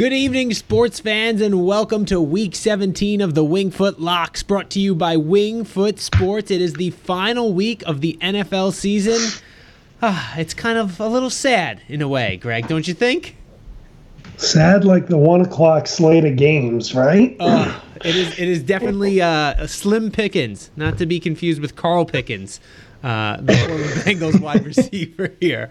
Good evening, sports fans, and welcome to week 17 of the Wingfoot Locks, brought to you by Wingfoot Sports. It is the final week of the NFL season. Ah, it's kind of a little sad in a way, Greg, don't you think? Sad like the one o'clock slate of games, right? Uh, it is. It is definitely uh, a slim Pickens, not to be confused with Carl Pickens, uh, the former Bengals wide receiver here.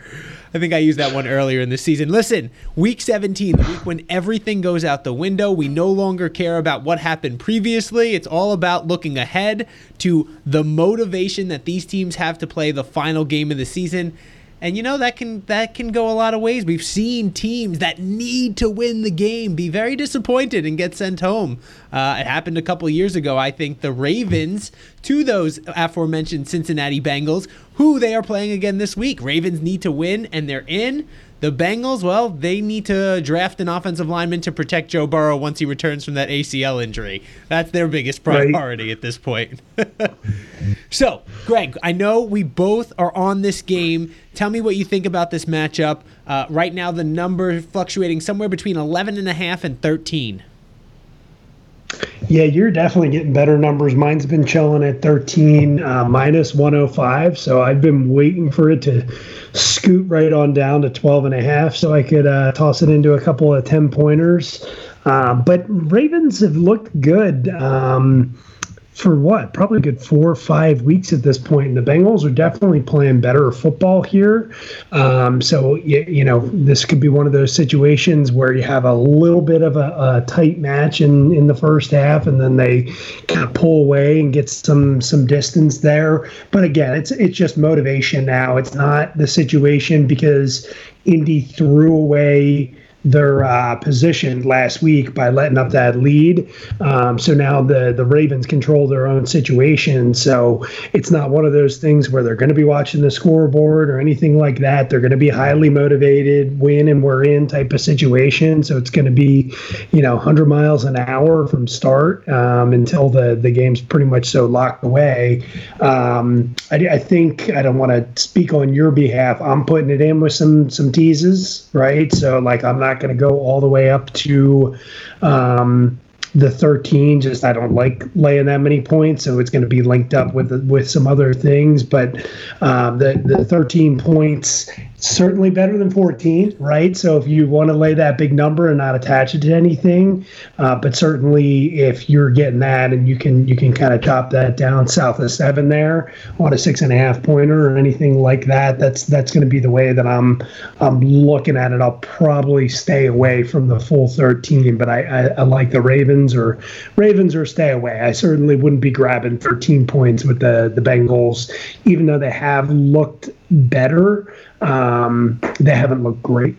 I think I used that one earlier in the season. Listen, week 17, the week when everything goes out the window. We no longer care about what happened previously. It's all about looking ahead to the motivation that these teams have to play the final game of the season. And you know that can that can go a lot of ways. We've seen teams that need to win the game be very disappointed and get sent home. Uh, it happened a couple years ago. I think the Ravens to those aforementioned Cincinnati Bengals, who they are playing again this week. Ravens need to win, and they're in. The Bengals, well, they need to draft an offensive lineman to protect Joe Burrow once he returns from that ACL injury. That's their biggest priority right. at this point. so, Greg, I know we both are on this game. Tell me what you think about this matchup. Uh, right now, the number fluctuating somewhere between 11 and a half and 13. Yeah, you're definitely getting better numbers. Mine's been chilling at 13 uh, minus 105. So I've been waiting for it to scoot right on down to 12 and a half so I could uh, toss it into a couple of 10 pointers. Uh, but Ravens have looked good. Um, for what probably good four or five weeks at this point. And the Bengals are definitely playing better football here. Um, so you, you, know this could be one of those situations where you have a little bit of a, a, tight match in in the first half, and then they kind of pull away and get some some distance there. But again, it's it's just motivation now. It's not the situation because Indy threw away their uh, position last week by letting up that lead. Um, so now the the Ravens control their own situation. So it's not one of those things where they're going to be watching the scoreboard or anything like that. They're going to be highly motivated, win and we're in type of situation. So it's going to be, you know, 100 miles an hour from start um, until the the game's pretty much so locked away. Um, I, I think I don't want to speak on your behalf. I'm putting it in with some some teases, right? So like I'm not not going to go all the way up to um, the 13 just i don't like laying that many points so it's going to be linked up with with some other things but um, the the 13 points certainly better than 14 right so if you want to lay that big number and not attach it to anything uh, but certainly if you're getting that and you can you can kind of top that down south of seven there on a six and a half pointer or anything like that that's that's going to be the way that i'm i'm looking at it i'll probably stay away from the full 13 but i i, I like the ravens Ravens or Ravens or stay away. I certainly wouldn't be grabbing 13 points with the the Bengals, even though they have looked better. Um, they haven't looked great.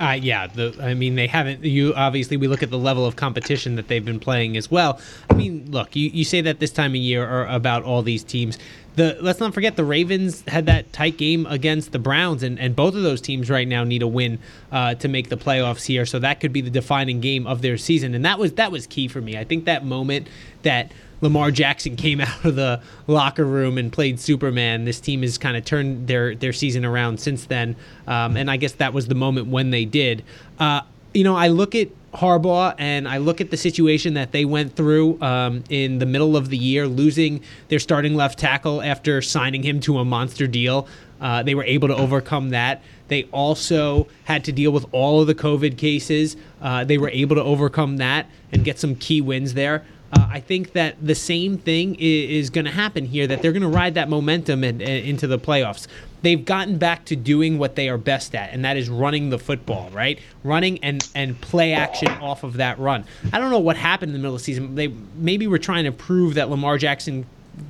Uh, yeah, the, I mean, they haven't. You obviously, we look at the level of competition that they've been playing as well. I mean, look, you, you say that this time of year or about all these teams. The let's not forget the Ravens had that tight game against the Browns, and, and both of those teams right now need a win uh, to make the playoffs here. So that could be the defining game of their season, and that was that was key for me. I think that moment that Lamar Jackson came out of the locker room and played Superman. This team has kind of turned their their season around since then, um, and I guess that was the moment when they did. Uh, you know, I look at Harbaugh and I look at the situation that they went through um, in the middle of the year, losing their starting left tackle after signing him to a monster deal. Uh, they were able to overcome that. They also had to deal with all of the COVID cases. Uh, they were able to overcome that and get some key wins there. Uh, I think that the same thing is, is going to happen here. That they're going to ride that momentum and, and into the playoffs. They've gotten back to doing what they are best at, and that is running the football, right? Running and and play action off of that run. I don't know what happened in the middle of the season. They maybe were trying to prove that Lamar Jackson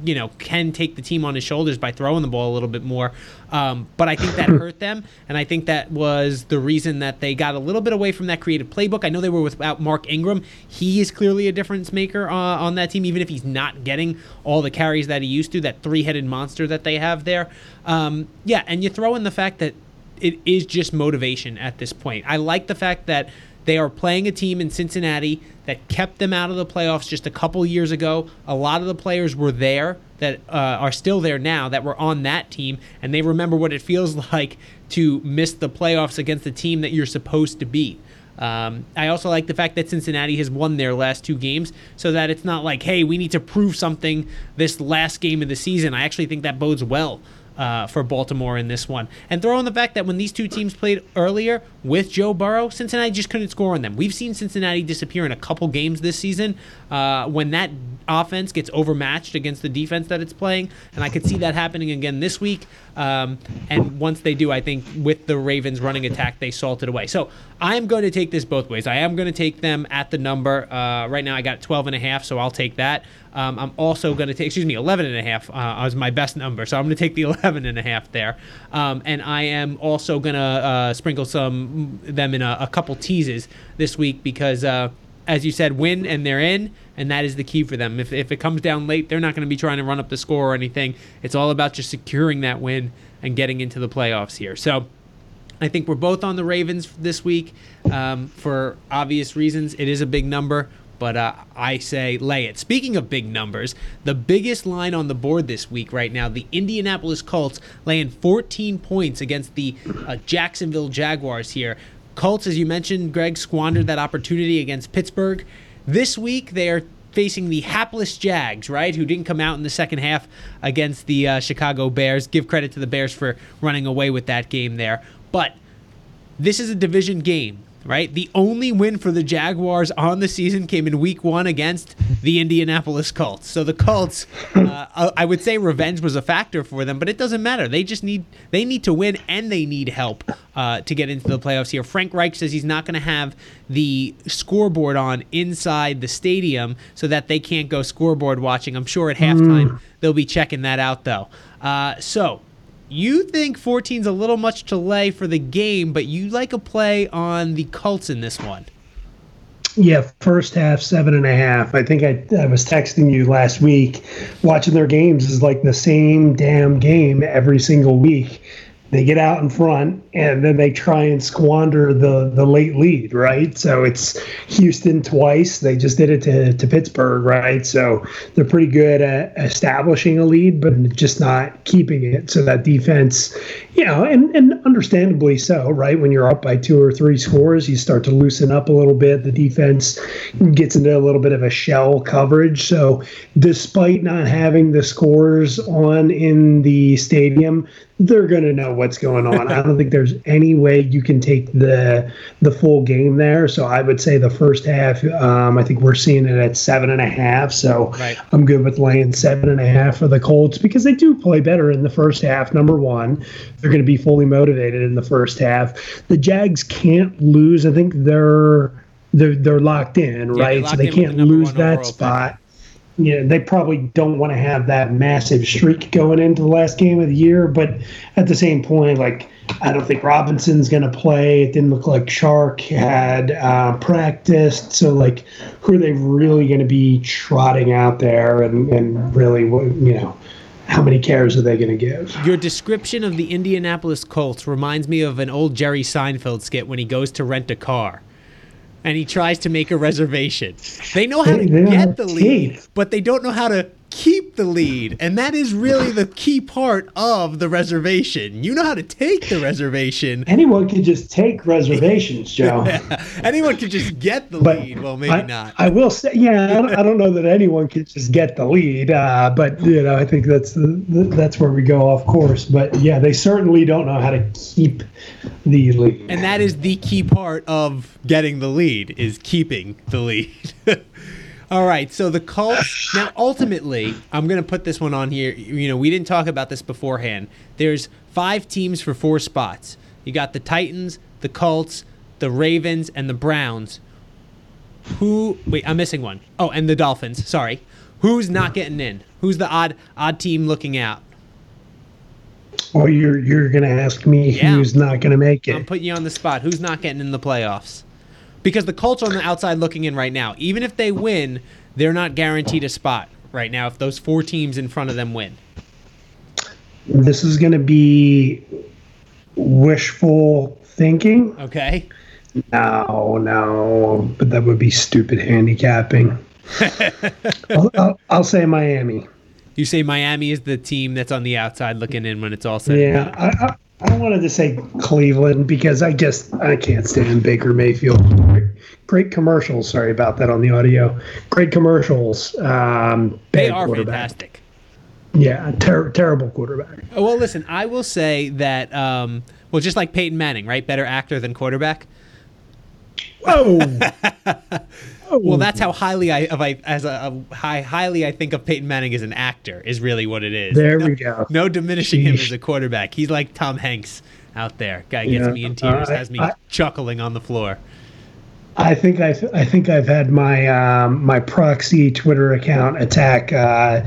you know, can take the team on his shoulders by throwing the ball a little bit more. Um, but I think that hurt them, and I think that was the reason that they got a little bit away from that creative playbook. I know they were without Mark Ingram. He is clearly a difference maker uh, on that team, even if he's not getting all the carries that he used to. That three-headed monster that they have there. Um, yeah, and you throw in the fact that it is just motivation at this point. I like the fact that they are playing a team in Cincinnati that kept them out of the playoffs just a couple years ago. A lot of the players were there that uh, are still there now that were on that team, and they remember what it feels like to miss the playoffs against the team that you're supposed to beat. Um, I also like the fact that Cincinnati has won their last two games, so that it's not like, hey, we need to prove something this last game of the season. I actually think that bodes well uh, for Baltimore in this one. And throw in the fact that when these two teams played earlier with Joe Burrow, Cincinnati just couldn't score on them. We've seen Cincinnati disappear in a couple games this season uh, when that offense gets overmatched against the defense that it's playing. And I could see that happening again this week. Um, and once they do, I think with the Ravens running attack, they salted away. So I'm going to take this both ways. I am going to take them at the number. Uh, right now, I got 12 and a half, so I'll take that. Um, I'm also going to take, excuse me, 11 and a half uh, was my best number. So I'm going to take the 11 and a half there. Um, and I am also going to uh, sprinkle some them in a, a, couple teases this week because, uh, as you said, win and they're in. And that is the key for them. If, if it comes down late, they're not going to be trying to run up the score or anything. It's all about just securing that win and getting into the playoffs here. So I think we're both on the Ravens this week um, for obvious reasons. It is a big number but uh, I say lay it. Speaking of big numbers, the biggest line on the board this week right now, the Indianapolis Colts laying 14 points against the uh, Jacksonville Jaguars here. Colts, as you mentioned, Greg squandered that opportunity against Pittsburgh. This week, they are facing the hapless Jags, right, who didn't come out in the second half against the uh, Chicago Bears. Give credit to the Bears for running away with that game there. But this is a division game right? The only win for the Jaguars on the season came in week one against the Indianapolis Colts. So the Colts, uh, I would say revenge was a factor for them, but it doesn't matter. They just need they need to win and they need help uh, to get into the playoffs here. Frank Reich says he's not going to have the scoreboard on inside the stadium so that they can't go scoreboard watching. I'm sure at halftime mm. they'll be checking that out though. Uh, so you think 14's a little much to lay for the game, but you like a play on the Colts in this one. Yeah, first half, seven and a half. I think I, I was texting you last week. Watching their games is like the same damn game every single week they get out in front and then they try and squander the the late lead, right? So it's Houston twice. They just did it to, to Pittsburgh, right? So they're pretty good at establishing a lead, but just not keeping it. So that defense, you know, and, and understandably so, right? When you're up by two or three scores, you start to loosen up a little bit. The defense gets into a little bit of a shell coverage. So despite not having the scores on in the stadium, they're going to know what's going on. I don't think there's any way you can take the the full game there. So I would say the first half. Um, I think we're seeing it at seven and a half. So right. I'm good with laying seven and a half for the Colts because they do play better in the first half. Number one, they're going to be fully motivated in the first half. The Jags can't lose. I think they're they're they're locked in, yeah, right? Locked so they can't lose that spot you know, they probably don't want to have that massive streak going into the last game of the year. But at the same point, like, I don't think Robinson's going to play. It didn't look like Shark had uh, practiced. So, like, who are they really going to be trotting out there and, and really, you know, how many cares are they going to give? Your description of the Indianapolis Colts reminds me of an old Jerry Seinfeld skit when he goes to rent a car and he tries to make a reservation. They know how to get the lead, but they don't know how to the lead. And that is really the key part of the reservation. You know how to take the reservation. Anyone can just take reservations, Joe. yeah. Anyone can just get the but lead. Well, maybe I, not. I will say, yeah, I don't, I don't, know that anyone can just get the lead, uh, but you know, I think that's the, that's where we go off course. But yeah, they certainly don't know how to keep the lead. And that is the key part of getting the lead is keeping the lead. All right, so the Colts. Now, ultimately, I'm going to put this one on here. You know, we didn't talk about this beforehand. There's five teams for four spots. You got the Titans, the Colts, the Ravens, and the Browns. Who? Wait, I'm missing one. Oh, and the Dolphins. Sorry. Who's not getting in? Who's the odd odd team looking out? Well, you're you're gonna ask me Yeah. who's not gonna make it? I'm putting you on the spot. Who's not getting in the playoffs? Because the Colts are on the outside looking in right now. Even if they win, they're not guaranteed a spot right now if those four teams in front of them win. This is gonna be wishful thinking. Okay? No, no, but that would be stupid handicapping. I'll, I'll, I'll say Miami. You say Miami is the team that's on the outside looking in when it's all said. Yeah. I, I, I wanted to say Cleveland because I just I can't stand Baker Mayfield. Great, commercials. Sorry about that on the audio. Great commercials. Um, They are fantastic. Yeah, ter- terrible quarterback. Oh, Well, listen, I will say that, um, well, just like Peyton Manning, right? Better actor than quarterback. Whoa. Well, that's how highly I, of I as a, a high, highly I think of Peyton Manning as an actor is really what it is. there no, we go. No diminishing him as a quarterback. He's like Tom Hanks out there. Guy gets Yeah, me in tears, uh, has me I- chuckling on the floor. I think I I think I've had my um, my proxy Twitter account attack uh,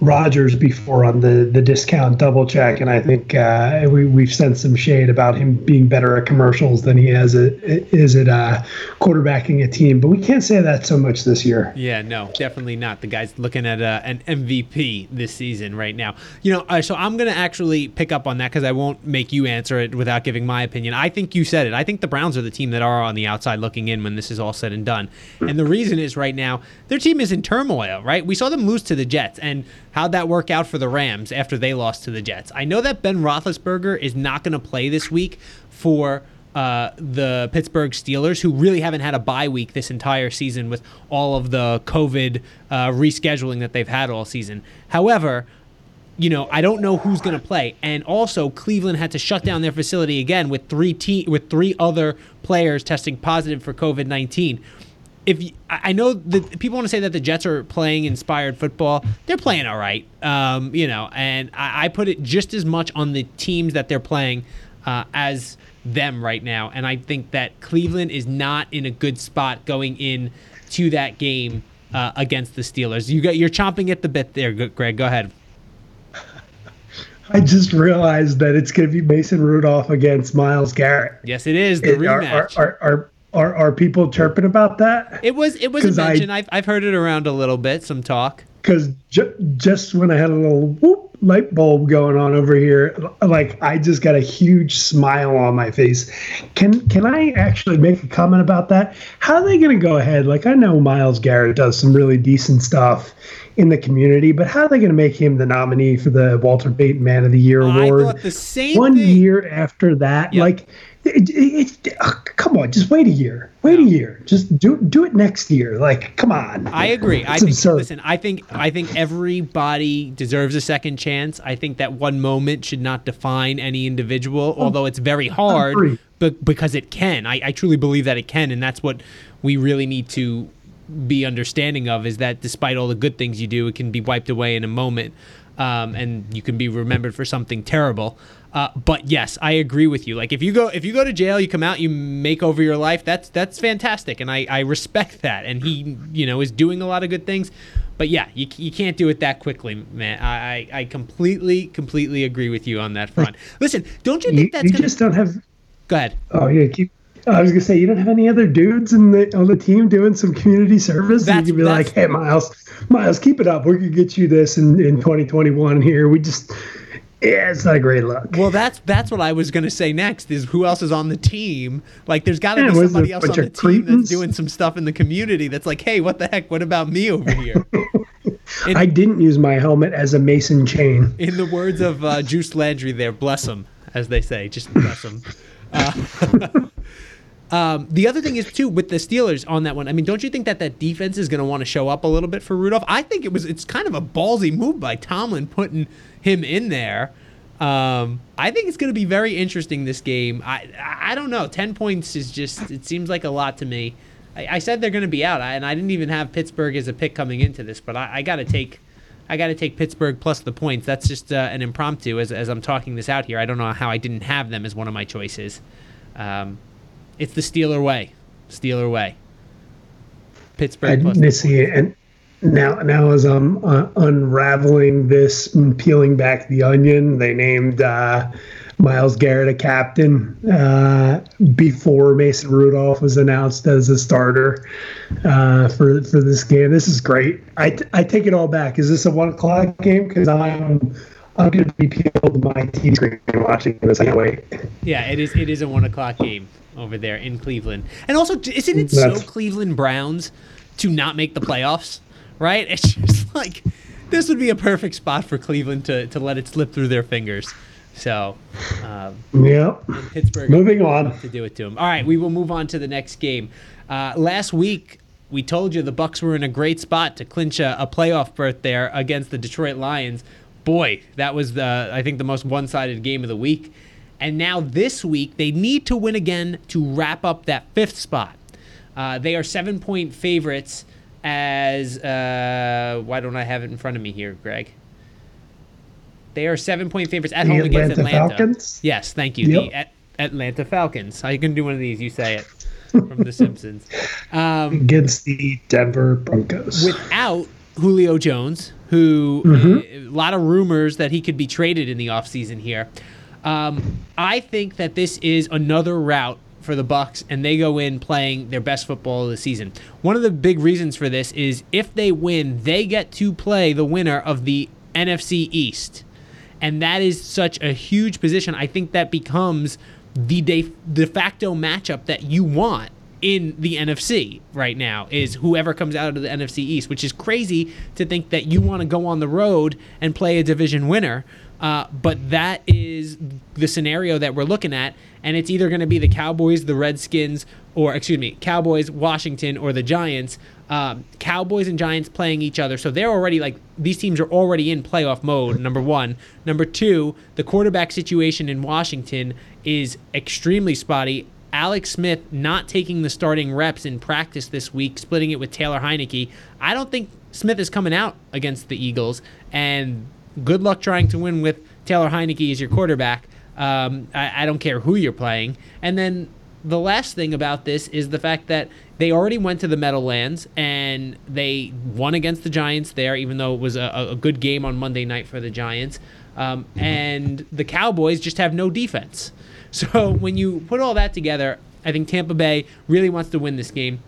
Rodgers before on the the discount double check, and I think uh, we we've sent some shade about him being better at commercials than he has at, is at uh, quarterbacking a team. But we can't say that so much this year. Yeah, no, definitely not. The guy's looking at uh, an MVP this season right now. You know, uh, so I'm to actually pick up on that because I won't make you answer it without giving my opinion. I think you said it. I think the Browns are the team that are on the outside looking in when this is all said and done. And the reason is right now, their team is in turmoil, right? We saw them lose to the Jets. And how'd that work out for the Rams after they lost to the Jets? I know that Ben Roethlisberger is not going to play this week for uh, the Pittsburgh Steelers, who really haven't had a bye week this entire season with all of the COVID uh, rescheduling that they've had all season. However, you know, I don't know who's going to play, and also Cleveland had to shut down their facility again with three te- with three other players testing positive for COVID nineteen. If I know that people want to say that the Jets are playing inspired football, they're playing all right, um, you know, and I, I put it just as much on the teams that they're playing uh, as them right now, and I think that Cleveland is not in a good spot going in to that game uh, against the Steelers. You got you're chomping at the bit there, Greg. Go ahead. I just realized that it's going to be Mason Rudolph against Myles Garrett. Yes, it is the It- are, are, rematch. are, are, are, people chirping about that? it was it was I- mentioned. I've I've heard it around a little bit. Some talk. because ju- just when I had a little whoop light bulb going on over here, like I just got a huge smile on my face. Can can I actually make a comment about that? How are they going to go ahead? Like I know Myles Garrett does some really decent stuff in the community, but how are they going to make him the nominee for the Walter Payton Man of the Year I award? thought the same One thing. year after that, Yep. like. It, it, it- oh, come on, just wait a year. Wait a year. Just do do it next year. Like, come on. I agree. I It's think absurd. listen, I think I think everybody deserves a second chance. I think that one moment should not define any individual, although it's very hard but because it can. I, I truly believe that it can, and that's what we really need to be understanding of is that despite all the good things you do, it can be wiped away in a moment. Um, and you can be remembered for something terrible. Uh, but yes, I agree with you. Like if you go if you go to jail, you come out, you make over your life. That's that's fantastic, and I, I respect that. And he you know is doing a lot of good things. But yeah, you, you can't do it that quickly, man. I, I, completely completely agree with you on that front. Listen, don't you you, think that's you gonna just don't have go ahead? Oh yeah, keep. I was gonna say you don't have any other dudes in the on the team doing some community service. and you can be like, hey Myles, Myles, keep it up. We're gonna get you this in, in 2021 here. We just, yeah, it's not a great look. Well, that's that's what I was gonna say next. Is who else is on the team? Like, there's got to Yeah, be somebody else on the team cretins? that's doing some stuff in the community. That's like, hey, what the heck? What about me over here? in, I didn't use my helmet as a mason chain. in the words of uh, Juice Landry, there, bless him, as they say, just bless him. Uh, um, the other thing is too with the Steelers on that one. I mean, don't you think that that defense is going to want to show up a little bit for Rudolph? I think it was. It's kind of a ballsy move by Tomlin putting him in there. Um, I think it's going to be very interesting this game. I I don't know. Ten points is just. It seems like a lot to me. I, I said they're going to be out, and I didn't even have Pittsburgh as a pick coming into this, but I, I got to take. I got to take Pittsburgh plus the points. That's just uh, an impromptu as, as I'm talking this out here. I don't know how I didn't have them as one of my choices. Um, it's the Steeler way. Steeler way. Pittsburgh And the see, and now, now as I'm uh, unraveling this and peeling back the onion, they named uh, Myles Garrett a captain uh, before Mason Rudolph was announced as a starter uh, for for this game. This is great. I, t- I take it all back. Is this a one o'clock game? Because I'm I'm going to be peeled to my TV screen watching this. I can't wait. Yeah, it is. It is a one o'clock game over there in Cleveland, and also isn't it so Cleveland Browns to not make the playoffs? Right? It's just like this would be a perfect spot for Cleveland to to let it slip through their fingers. So, um, Yeah. Pittsburgh Moving on. to do it to him. All right, we will move on to the next game. Uh, last week, we told you the Bucs were in a great spot to clinch a, a playoff berth there against the Detroit Lions. Boy, that was the I think the most one-sided game of the week. And now this week, they need to win again to wrap up that fifth spot. Uh, they are seven-point favorites. As uh, why don't I have it in front of me here, Greg? They are seven-point favorites at The home against Atlanta Atlanta. Falcons? Yes, thank you. Yep. The At- Atlanta Falcons. I can do one of these. You say it from The Simpsons. Um, Against the Denver Broncos. without Julio Jones, who Mm-hmm. a lot of rumors that he could be traded in the offseason here. Um, I think that this is another route for the Bucs, and they go in playing their best football of the season. One of the big reasons for this is if they win, they get to play the winner of the NFC East, and that is such a huge position. I think that becomes the de, de facto matchup that you want in the NFC right now is whoever comes out of the NFC East, which is crazy to think that you want to go on the road and play a division winner. Uh, but that is the scenario that we're looking at, and it's either going to be the Cowboys, the Redskins, or excuse me, Cowboys, Washington, or the Giants. Um, Cowboys and Giants playing each other, so they're already like these teams are already in playoff mode. Number one, number two, the quarterback situation in Washington is extremely spotty. Alex Smith not taking the starting reps in practice this week, splitting it with Taylor Heinicke. I don't think Smith is coming out against the Eagles, and good luck trying to win with Taylor Heinicke as your quarterback. Um, I, I don't care who you're playing. And then the last thing about this is the fact that they already went to the Meadowlands and they won against the Giants there, even though it was a, a good game on Monday night for the Giants. Um, and the Cowboys just have no defense. So when you put all that together, I think Tampa Bay really wants to win this game.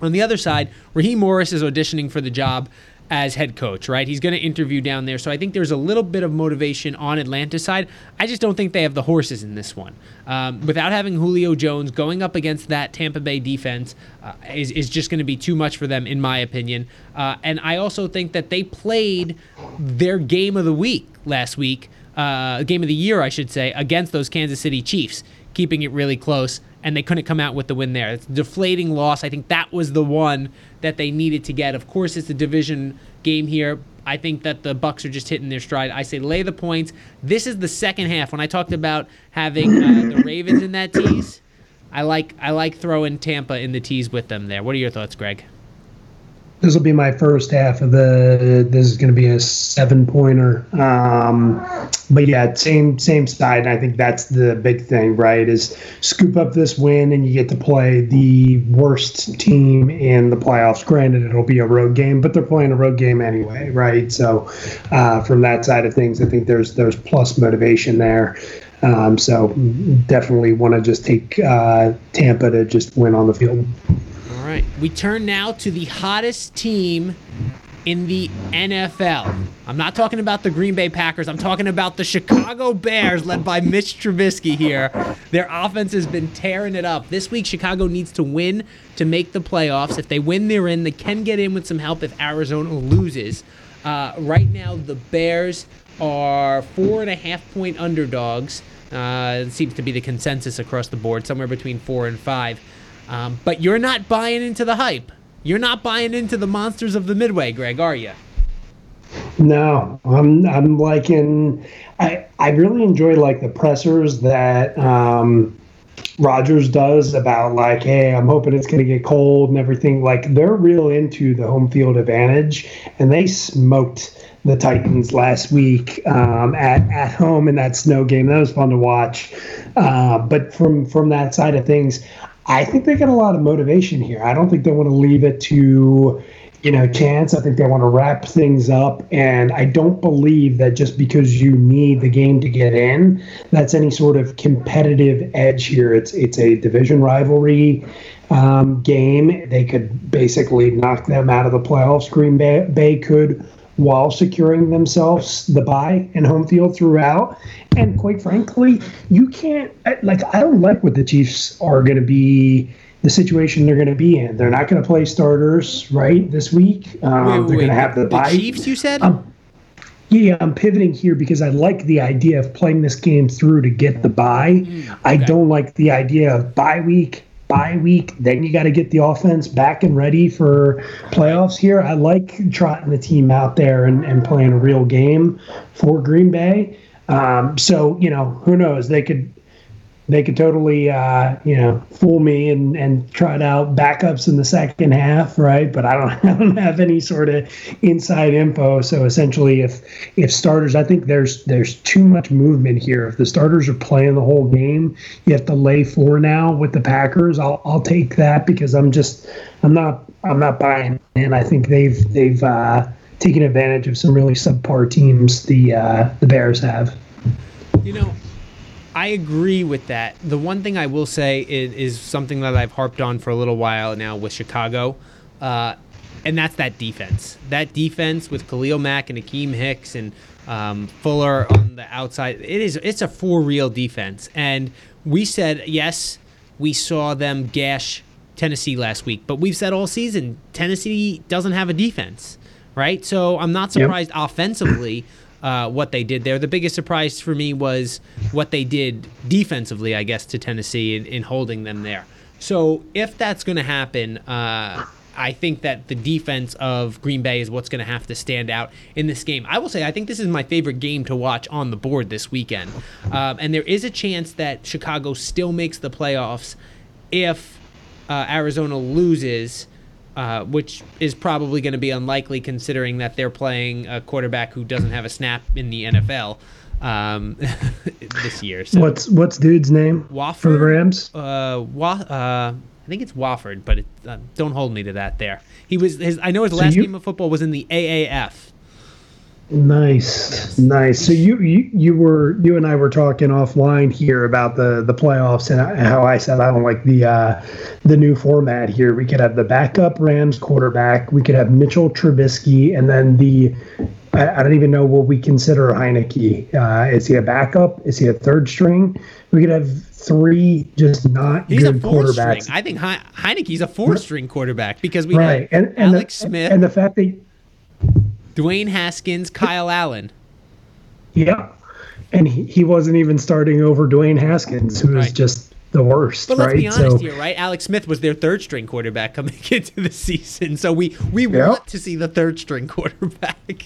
On the other side, Raheem Morris is auditioning for the job as head coach, right? He's going to interview down there. So I think there's a little bit of motivation on Atlanta's side. I just don't think they have the horses in this one. Um, without having Julio Jones going up against that Tampa Bay defense uh, is, is just going to be too much for them, in my opinion. Uh, and I also think that they played their game of the week last week, uh, game of the year, I should say, against those Kansas City Chiefs, keeping it really close and they couldn't come out with the win there. It's a deflating loss. I think that was the one that they needed to get. Of course, it's a division game here. I think that the Bucs are just hitting their stride. I say lay the points. This is the second half. When I talked about having uh, the Ravens in that tease, I like I like throwing Tampa in the tease with them there. What are your thoughts, Greg? This will be my first half of the. This is going to be a seven pointer. Um, but yeah, same same side. And I think that's the big thing, right? Is scoop up this win and you get to play the worst team in the playoffs. Granted, it'll be a road game, but they're playing a road game anyway, right? So uh, from that side of things, I think there's there's plus motivation there. Um, so definitely want to just take uh, Tampa to just win on the field. Right. We turn now to the hottest team in the NFL. I'm not talking about the Green Bay Packers. I'm talking about the Chicago Bears, led by Mitch Trubisky here. Their offense has been tearing it up. This week, Chicago needs to win to make the playoffs. If they win, they're in. They can get in with some help if Arizona loses. Uh, right now, the Bears are four and a half point underdogs. Uh, it seems to be the consensus across the board, somewhere between four and five. Um, but you're not buying into the hype. You're not buying into the monsters of the Midway, Greg, are you? No, I'm I'm liking. I I really enjoy like the pressers that um, Rodgers does about like, hey, I'm hoping it's going to get cold and everything. Like they're real into the home field advantage, and they smoked the Titans last week um, at at home in that snow game. That was fun to watch. Uh, but from from that side of things, I think they got a lot of motivation here. I don't think they want to leave it to you know, chance. I think they want to wrap things up, and I don't believe that just because you need the game to get in, that's any sort of competitive edge here. It's it's a division rivalry um, game. They could basically knock them out of the playoffs. Green Bay, Bay could while securing themselves the bye and home field throughout. And quite frankly, you can't like I don't like what the Chiefs are going to be the situation they're going to be in. They're not going to play starters right this week. Um, Wait, wait, they're going to have the, the bye. Chiefs, you said? Um, yeah, I'm pivoting here because I like the idea of playing this game through to get the bye. I okay. don't like the idea of bye week, bye week, then you got to get the offense back and ready for playoffs here. I like trotting the team out there and, and playing a real game for Green Bay. Um, so, you know, who knows? They could they could totally uh, you know fool me and and trot out backups in the second half, right? But I don't I don't have any sort of inside info. So essentially, if if starters, I think there's there's too much movement here. If the starters are playing the whole game, you have to lay four now with the Packers. I'll I'll take that because I'm just I'm not I'm not buying and I think they've they've uh, taken advantage of some really subpar teams the uh, the Bears have. You know, I agree with that. The one thing I will say is, is something that I've harped on for a little while now with Chicago, uh, and that's that defense. That defense with Khalil Mack and Akiem Hicks and um, Fuller on the outside. It is it's a for real defense, and we said yes. We saw them gash Tennessee last week, but we've said all season Tennessee doesn't have a defense, right? So I'm not surprised yep. offensively uh, what they did there. The biggest surprise for me was what they did defensively, I guess, to Tennessee in, in holding them there. So if that's going to happen, uh, I think that the defense of Green Bay is what's going to have to stand out in this game. I will say, I think this is my favorite game to watch on the board this weekend. Um, and there is a chance that Chicago still makes the playoffs if uh, Arizona loses. Uh, which is probably going to be unlikely considering that they're playing a quarterback who doesn't have a snap in the NFL um, this year. So what's what's dude's name Wolford, for the Rams? Uh, Wa- uh, I think it's Wolford, but it, uh, don't hold me to that. There, he was. His I know his So last you- game of football was in the AAF. Nice, nice. So you, you you were you and I were talking offline here about the the playoffs and how I said I don't like the uh, the new format here. We could have the backup Rams quarterback. We could have Mitchell Trubisky, and then the I, I don't even know what we consider Heinicke. Uh, is he a backup? Is he a third string? We could have three just not He's a good four string. quarterbacks. I think he- Heinicke's a four string quarterback because we right, and and Alex the, Smith, and the fact that Dwayne Haskins, Kyle Allen. Yeah. And he, he wasn't even starting over Dwayne Haskins, who was Right. just the worst, But let's right? be honest here, right? Alex Smith was their third string quarterback coming into the season, so we we want to see the third string quarterback.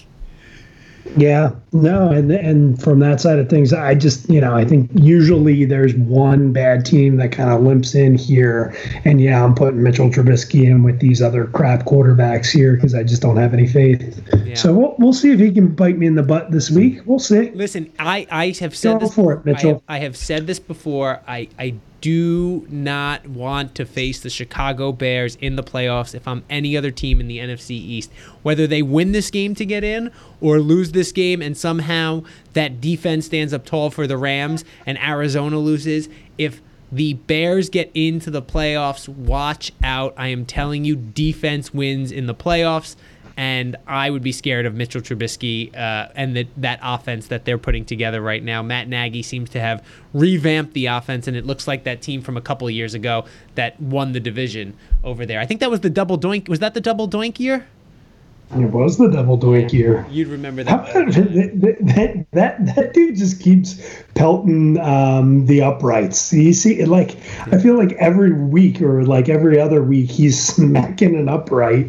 Yeah, no, and and from that side of things, I just you know I think usually there's one bad team that kind of limps in here, and yeah, I'm putting Mitchell Trubisky in with these other crap quarterbacks here because I just don't have any faith. Yeah. So we'll, we'll see if he can bite me in the butt this week. We'll see. Listen, I, I have said Go this for it, I have, Mitchell. I have said this before. I, I do not want to face the Chicago Bears in the playoffs if I'm any other team in the NFC East. Whether they win this game to get in or lose this game and somehow that defense stands up tall for the Rams and Arizona loses, if the Bears get into the playoffs, watch out. I am telling you, defense wins in the playoffs and I would be scared of Mitchell Trubisky uh, and the, that offense that they're putting together right now. Matt Nagy seems to have revamped the offense, and it looks like that team from a couple of years ago that won the division over there. I think that was the double doink. Was that the double doink year? It was the double doink year. You'd remember How that. about that, that, that, that dude just keeps pelting um, the uprights. You see, like, I feel like every week or like every other week, he's smacking an upright.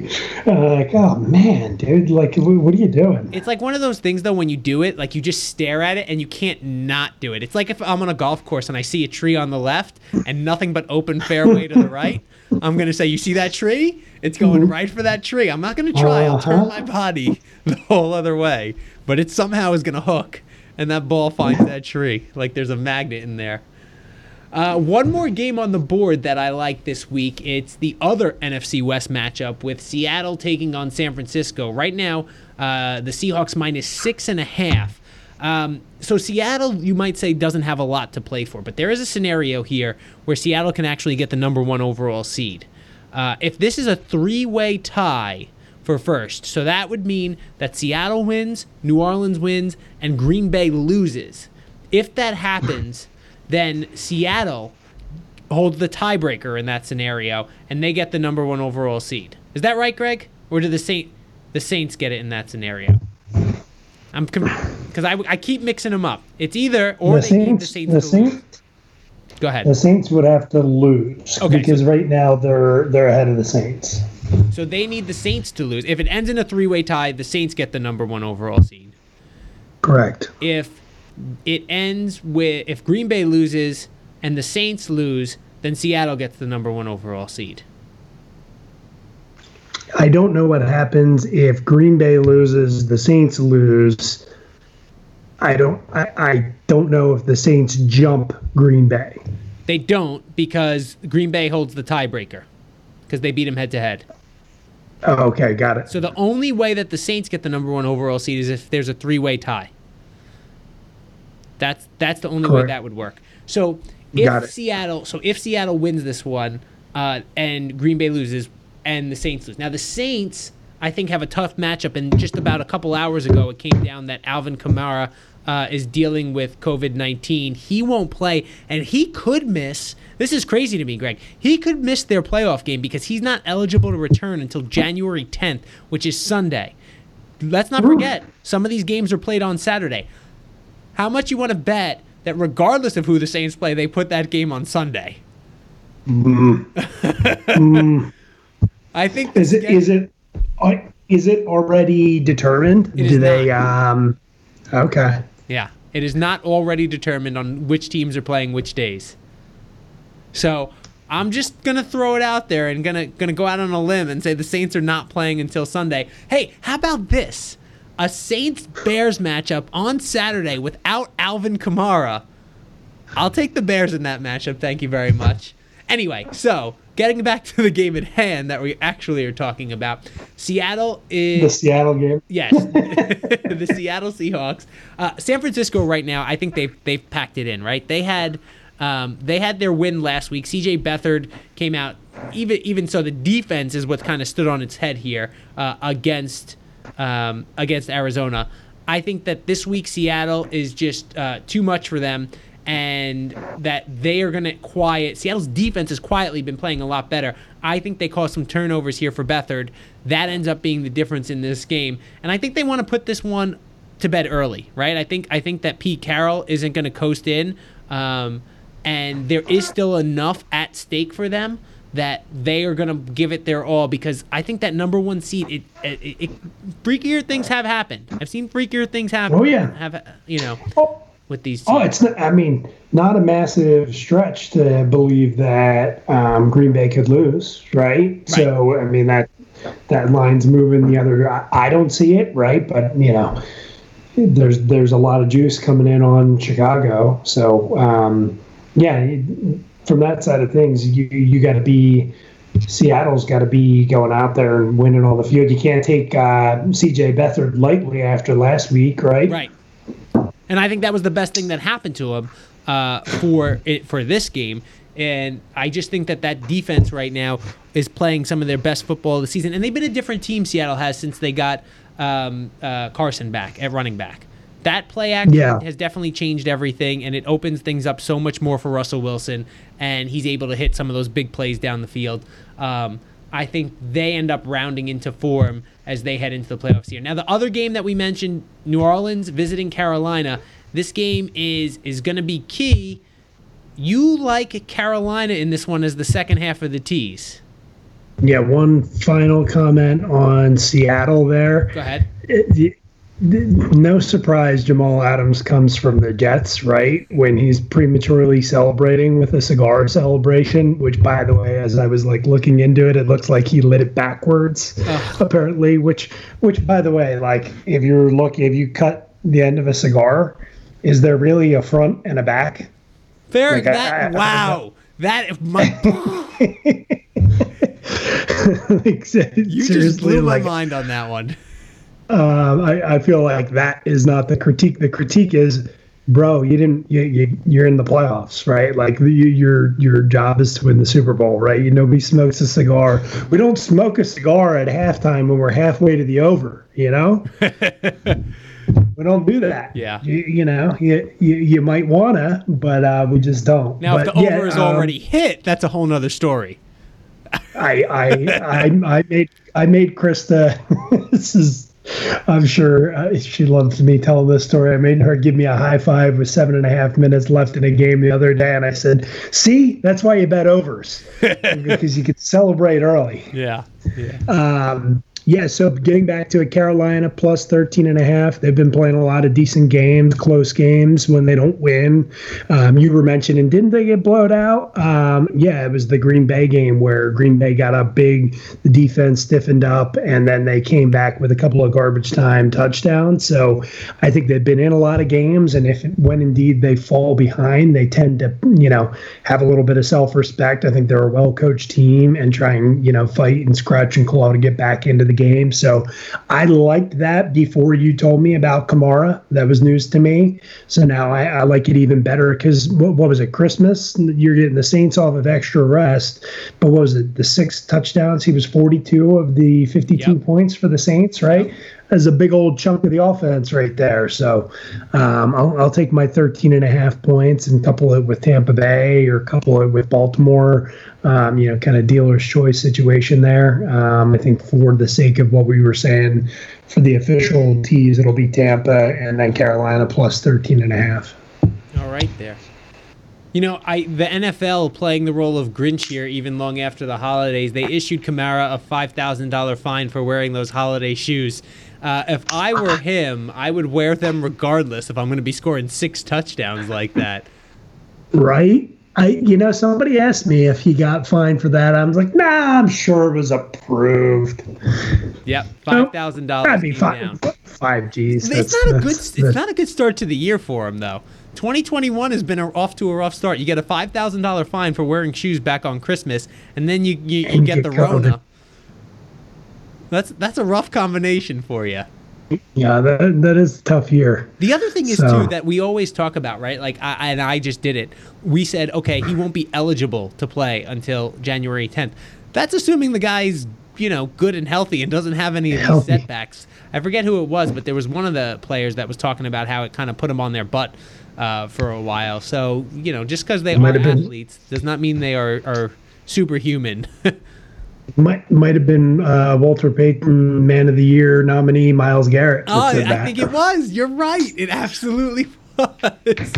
Uh, like, oh man, dude, like, what are you doing? It's like one of those things though when you do it, like you just stare at it and you can't not do it. It's like if I'm on a golf course and I see a tree on the left and nothing but open fairway to the right, I'm gonna say, "You see that tree? It's going right for that tree." I'm not gonna try. I'll turn Uh-huh. my body the whole other way, but it somehow is gonna hook, and that ball finds that tree. Like there's a magnet in there. Uh, one more game on the board that I like this week. It's the other NFC West matchup with Seattle taking on San Francisco. Right now, uh, the Seahawks minus six and a half. Um, so Seattle, you might say, doesn't have a lot to play for, but there is a scenario here where Seattle can actually get the number one overall seed. Uh, if this is a three-way tie for first, so that would mean that Seattle wins, New Orleans wins, and Green Bay loses. If that happens, then Seattle holds the tiebreaker in that scenario, and they get the number one overall seed. Is that right, Greg? Or do the Saint the Saints get it in that scenario? I'm because I, I keep mixing them up. It's either or the Saints, the Saints the Saints. Go ahead. the Saints would have to lose Okay, because so- right now they're they're ahead of the Saints. So they need the Saints to lose. If it ends in a three-way tie, the Saints get the number one overall seed. Correct. If it ends with if Green Bay loses and the Saints lose, then Seattle gets the number one overall seed. I don't know what happens if Green Bay loses, the Saints lose. I don't. I, I don't know if the Saints jump Green Bay. They don't because Green Bay holds the tiebreaker because they beat them head to head. Oh, okay, got it. So the only way that the Saints get the number one overall seed is if there's a three-way tie. That's that's the only way that would work. So if. Seattle, so if Seattle wins this one, uh, and Green Bay loses, and the Saints lose. Now the Saints, I think, have a tough matchup. And just about a couple hours ago, it came down that Alvin Kamara uh, is dealing with COVID nineteen. He won't play, and he could miss. This is crazy to me, Greg. He could miss their playoff game because he's not eligible to return until January 10th, which is Sunday. Let's not forget, some of these games are played on Saturday. How much you want to bet that regardless of who the Saints play, they put that game on Sunday? I think Is it? Is it? uh, Is it already determined? It Do they? not. Um. Okay. Yeah, it is not already determined on which teams are playing which days. So I'm just gonna throw it out there and gonna gonna go out on a limb and say the Saints are not playing until Sunday. Hey, how about this? A Saints Bears matchup on Saturday without Alvin Kamara. I'll take the Bears in that matchup. Thank you very much. Anyway, so getting back to the game at hand that we actually are talking about, Seattle is The Seattle game. Yes, the Seattle Seahawks. Uh, San Francisco right now, I think they've they've packed it in. Right, they had um, they had their win last week. C.J. Beathard came out. Even even so, the defense is what kind of stood on its head here uh, against um, against Arizona. I think that this week Seattle is just uh, too much for them, and that they are going to quiet. Seattle's defense has quietly been playing a lot better. I think they caused some turnovers here for Beathard. That ends up being the difference in this game, and I think they want to put this one to bed early, right? I think I think that Pete Carroll isn't going to coast in, um, and there is still enough at stake for them that they are going to give it their all because I think that number one seed, it, it, it freakier things have happened. I've seen freakier things happen. Oh, yeah. have you know Oh, with these. oh, it's. Not, I mean, not a massive stretch to believe that um, Green Bay could lose, right? So, I mean that that line's moving the other. I, I don't see it, right? But you know, there's there's a lot of juice coming in on Chicago. So, um, yeah, it- from that side of things, you you got to be. Seattle's got to be going out there and winning all the field. You can't take uh, C.J. Beathard lightly after last week, right? Right. And I think that was the best thing that happened to him uh, for it for this game. And I just think that that defense right now is playing some of their best football of the season. And they've been a different team Seattle has since they got um, uh, Carson back at running back. That play action Yeah. has definitely changed everything, and it opens things up so much more for Russell Wilson, and he's able to hit some of those big plays down the field. Um, I think they end up rounding into form as they head into the playoffs here. Now, the other game that we mentioned, New Orleans visiting Carolina. This game is is going to be key. You like Carolina in this one as the second half of the tease. Yeah, one final comment on Seattle there. Go ahead. It- no surprise Jamal Adams comes from the Jets, right? When he's prematurely celebrating with a cigar celebration, which by the way, as I was like looking into it, it looks like he lit it backwards, apparently, which which by the way, like if you're looking if you cut the end of a cigar, is there really a front and a back? Fair. Like, that I- I- wow. that my, like, you just seriously, blew my like mind on that one. Um, I, I feel like that is not the critique. The critique is, bro, you didn't. You, you you're in the playoffs, right? Like you, your your job is to win the Super Bowl, right? You nobody smokes a cigar. We don't smoke a cigar at halftime when we're halfway to the over. You know. we don't do that. Yeah. You, you know, you, you you might wanna, but uh, we just don't. Now, if the yeah, over is um, already hit, that's a whole nother story. I I I, I made I made Krista. this is. I'm sure uh, she loves me telling this story. I made her give me a high five with seven and a half minutes left in a game the other day, and I said, "See, that's why you bet overs because you could celebrate early." Yeah. Yeah. Um, yeah, so getting back to it, Carolina plus 13 and a half. They've been playing a lot of decent games, close games when they don't win. Um, you were mentioning, didn't they get blowed out? Um, yeah, it was the Green Bay game where Green Bay got up big, the defense stiffened up, and then they came back with a couple of garbage time touchdowns. So I think they've been in a lot of games, and if when indeed they fall behind, they tend to, you know, have a little bit of self respect. I think they're a well coached team and try and, you know, fight and scratch and claw to get back into the game. So I liked that before you told me about Kamara. That was news to me. So now I, I like it even better because what, what was it, Christmas? You're getting the Saints off of extra rest. But what was it, the six touchdowns? He was 42 of the 52 Yep. points for the Saints, right? That's a big old chunk of the offense right there. So um, I'll, I'll take my 13 and a half points and couple it with Tampa Bay or couple it with Baltimore. Um, you know, kind of dealer's choice situation there. Um, I think for the sake of what we were saying, for the official teas, it'll be Tampa and then Carolina plus 13 and a half. All right, there. You know, I the NFL playing the role of Grinch here, even long after the holidays. They issued Kamara a five thousand dollar fine for wearing those holiday shoes. Uh, if I were him, I would wear them regardless. If I'm going to be scoring six touchdowns like that, Right? I, you know, somebody asked me if he got fined for that. I was like, nah, I'm sure it was approved. yep, five thousand dollars. That'd be five, five G's. It's not a good. It's not a good start to the year for him, though. 2021 has been a, off to a rough start. You get a five thousand dollar fine for wearing shoes back on Christmas, and then you you, you get the COVID. Rona. That's that's a rough combination for you. Yeah, that, that is a tough year. The other thing is So- too that we always talk about, right? Like, I, and I just did it. We said, okay, he won't be eligible to play until January 10th. That's assuming the guy's, you know, good and healthy and doesn't have any of these setbacks. I forget who it was, but there was one of the players that was talking about how it kind of put him on their butt uh, for a while. So, you know, just because they are have been- athletes does not mean they are, are superhuman. Might might have been uh, Walter Payton Man of the Year nominee Myles Garrett. Oh, I that. think it was. You're right. It absolutely was.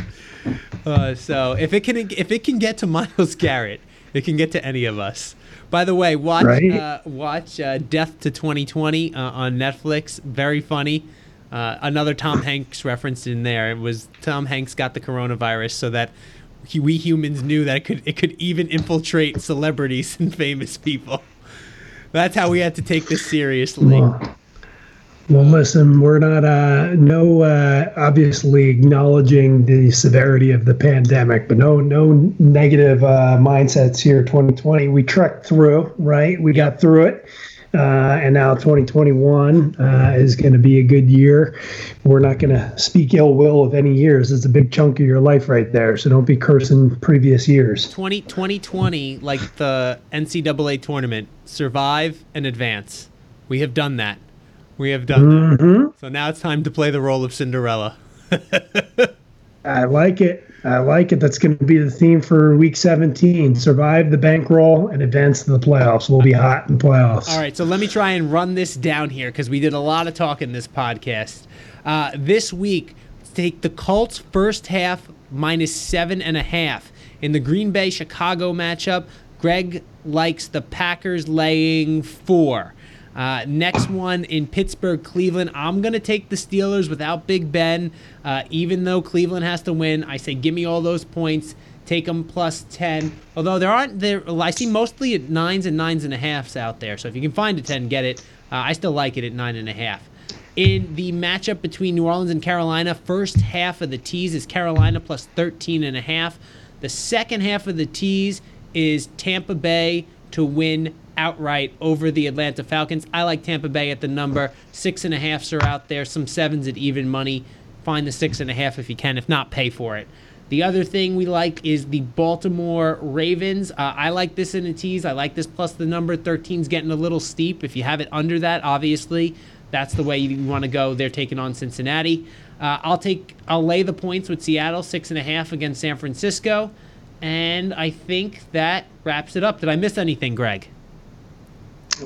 Uh, so if it can if it can get to Myles Garrett, it can get to any of us. By the way, watch Right. uh, watch uh, Death to 2020 uh, on Netflix. Very funny. Uh, another Tom Hanks referenced in there. It was Tom Hanks got the coronavirus so that he, we humans knew that it could it could even infiltrate celebrities and famous people. That's how we had to take this seriously. Well, well, listen, we're not uh, no uh, obviously acknowledging the severity of the pandemic, but no no negative uh, mindsets here. 2020, we trekked through, right? We got through it. Uh, and now 2021 uh, is going to be a good year. We're not going to speak ill will of any years. It's a big chunk of your life right there. So don't be cursing previous years. 20, 2020, like the NCAA tournament, survive and advance. We have done that. We have done that. So now it's time to play the role of Cinderella. I like it. I like it. That's going to be the theme for week 17. Survive the bankroll and advance to the playoffs. We'll be hot in playoffs. All right, so let me try and run this down here because we did a lot of talk in this podcast. Uh, this week, take the Colts first half minus seven and a half in the Green Bay Chicago matchup. Greg likes the Packers laying four. Uh, next one in Pittsburgh, Cleveland. I'm going to take the Steelers without Big Ben. Uh, even though Cleveland has to win, I say give me all those points. Take them plus 10. Although there aren't, there, I see mostly at nines and nines and a halfs out there. So if you can find a 10, get it. Uh, I still like it at nine and a half. In the matchup between New Orleans and Carolina, first half of the tease is Carolina plus 13 and a half. The second half of the tease is Tampa Bay to win outright over the Atlanta Falcons. I like Tampa Bay at the number. Six and a halfs are out there, some sevens at even money. Find the six and a half if you can. If not, pay for it. The other thing we like is the Baltimore Ravens. Uh, I like this in a tease. I like this plus the number. 13's getting a little steep. If you have it under that, obviously, that's the way you want to go. They're taking on Cincinnati. Uh, I'll take. I'll lay the points with Seattle, six and a half against San Francisco, and I think that wraps it up. Did I miss anything, Greg?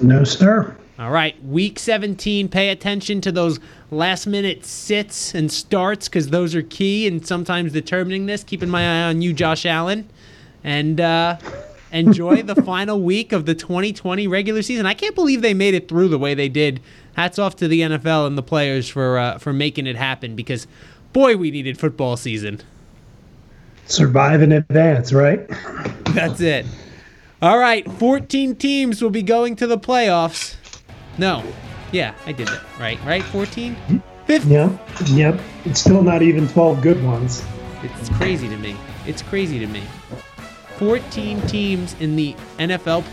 No, sir. All right, week 17. Pay attention to those last minute sits and starts because those are key and sometimes determining this. Keeping my eye on you, Josh Allen, and uh, enjoy the final week of the 2020 regular season. I can't believe they made it through the way they did. Hats off to the NFL and the players for uh, for making it happen because, boy, we needed football season. Survive in advance, right? That's it. All right, 14 teams will be going to the playoffs. No. Yeah, I did that. Right, right? 14? 15. Yep. Yep. It's still not even 12 good ones. It's crazy to me. It's crazy to me. 14 teams in the NFL